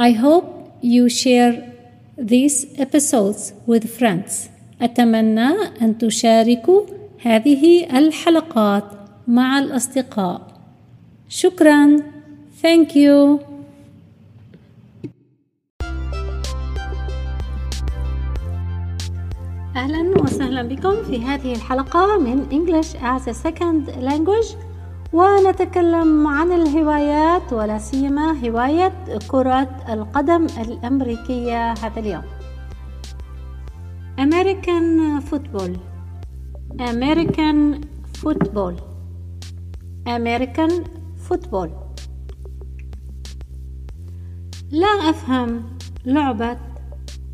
I hope you share these episodes with friends. أتمنى أن تشاركوا هذه الحلقات مع الأصدقاء. شكرا. Thank you. أهلا وسهلا بكم في هذه الحلقة من English as a Second Language ونتكلم عن الهوايات ولا سيما هواية كرة القدم الأمريكية هذا اليوم. American football. American football. American football. لا أفهم لعبة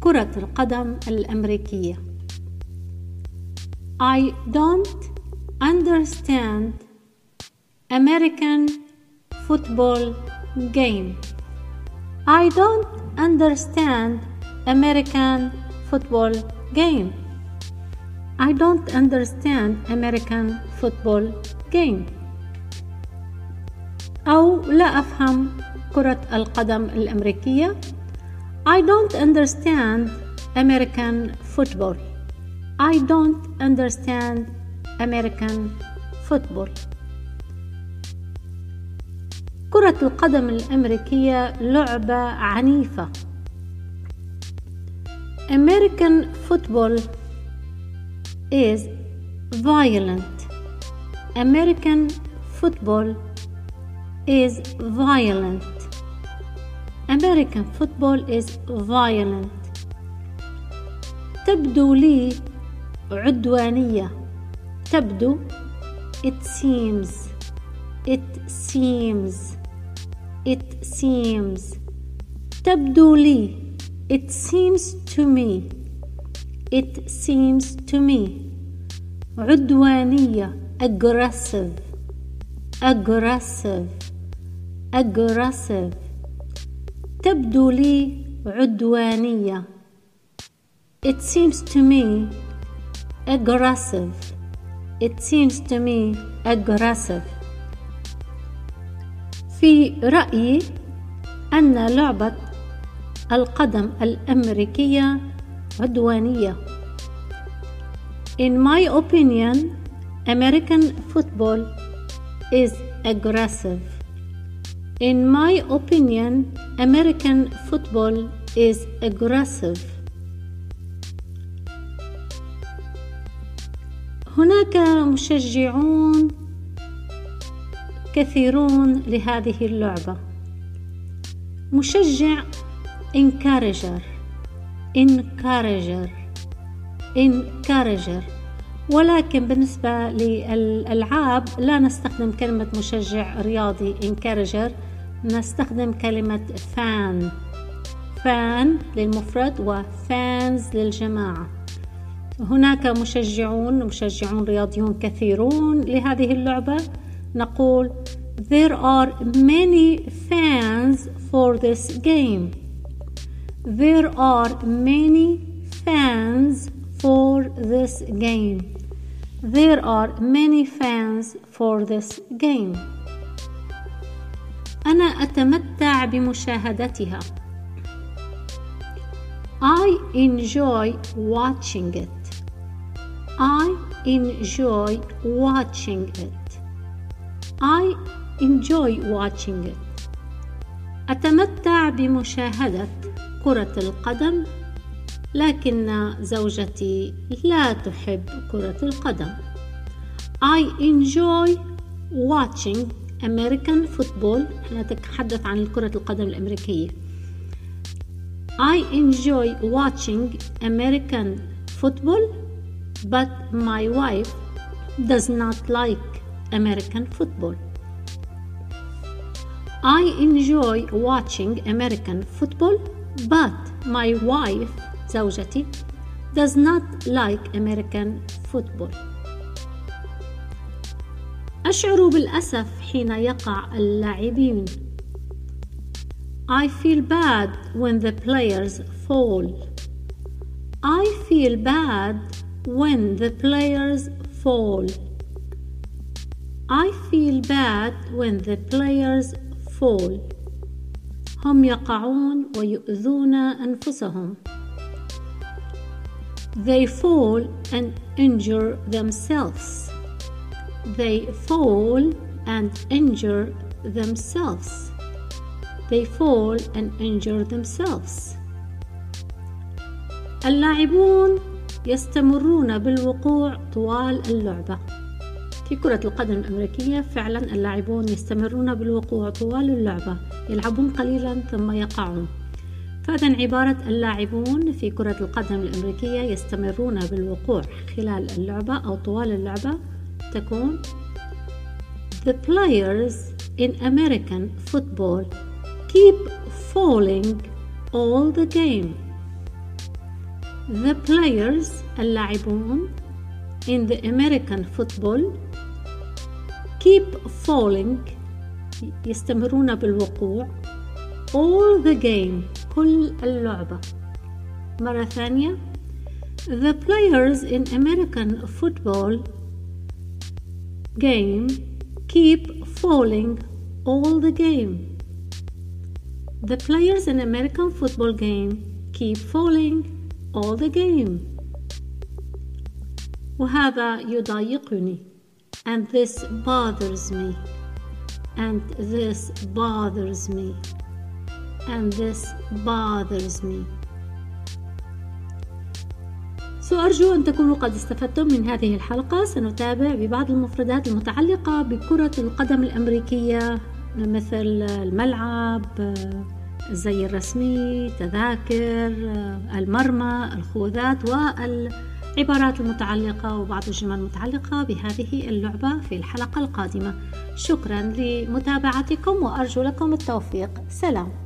كرة القدم الأمريكية. I don't understand American football game. I don't understand American football game. I don't understand American football game. أو لا أفهم كرة القدم الأمريكية. I don't understand American football. I don't understand American football. كرة القدم الأمريكية لعبة عنيفة. American football is violent. American football is violent. American football is violent. تبدو لي عدوانية. تبدو it seems it seems it seems تبدو لي it seems to me it seems to me عدوانية aggressive aggressive aggressive تبدو لي عدوانية it seems to me aggressive it seems to me aggressive في رأيي أن لعبة القدم الأمريكية عدوانية. In my opinion, American football is aggressive. In my opinion, American football is aggressive. هناك مشجعون كثيرون لهذه اللعبة. مشجع encourager encourager encourager ولكن بالنسبة للألعاب لا نستخدم كلمة مشجع رياضي encourager نستخدم كلمة fan fan للمفرد وفانز للجماعة. هناك مشجعون مشجعون رياضيون كثيرون لهذه اللعبة. نقول There are many fans for this game. There are many fans for this game. There are many fans for this game. أنا أتمتع بمشاهدتها. I enjoy watching it. I enjoy watching it. I enjoy watching it. أتمتع بمشاهدة كرة القدم لكن زوجتي لا تحب كرة القدم. I enjoy watching American football نتحدث عن كرة القدم الأمريكية. I enjoy watching American football but my wife does not like American football. I enjoy watching American football, but my wife, زوجتي, does not like American football. أشعر بالأسف حين يقع اللاعبين. I feel bad when the players fall. I feel bad when the players fall. I feel bad when the players fall. هم يقعون ويؤذون أنفسهم They fall and injure themselves. They fall and injure themselves. They fall and injure themselves. اللاعبون يستمرون بالوقوع طوال اللعبة. في كرة القدم الأمريكية فعلا اللاعبون يستمرون بالوقوع طوال اللعبة يلعبون قليلا ثم يقعون فإذا عبارة اللاعبون في كرة القدم الأمريكية يستمرون بالوقوع خلال اللعبة أو طوال اللعبة تكون The players in American football keep falling all the game. The players اللاعبون in the American football keep falling يستمرون بالوقوع all the game كل اللعبة مرة ثانية The players in American football game keep falling all the game The players in American football game keep falling all the game وهذا يضايقني And this bothers me. And this bothers me. And this bothers me. سأرجو أن تكونوا قد استفدتم من هذه الحلقة. سنتابع ببعض المفردات المتعلقة بكرة القدم الأمريكية مثل الملعب الزي الرسمي تذاكر المرمى الخوذات والعبارات المتعلقة وبعض الجمل المتعلقة بهذه اللعبة في الحلقة القادمة. شكرا لمتابعتكم وأرجو لكم التوفيق. سلام.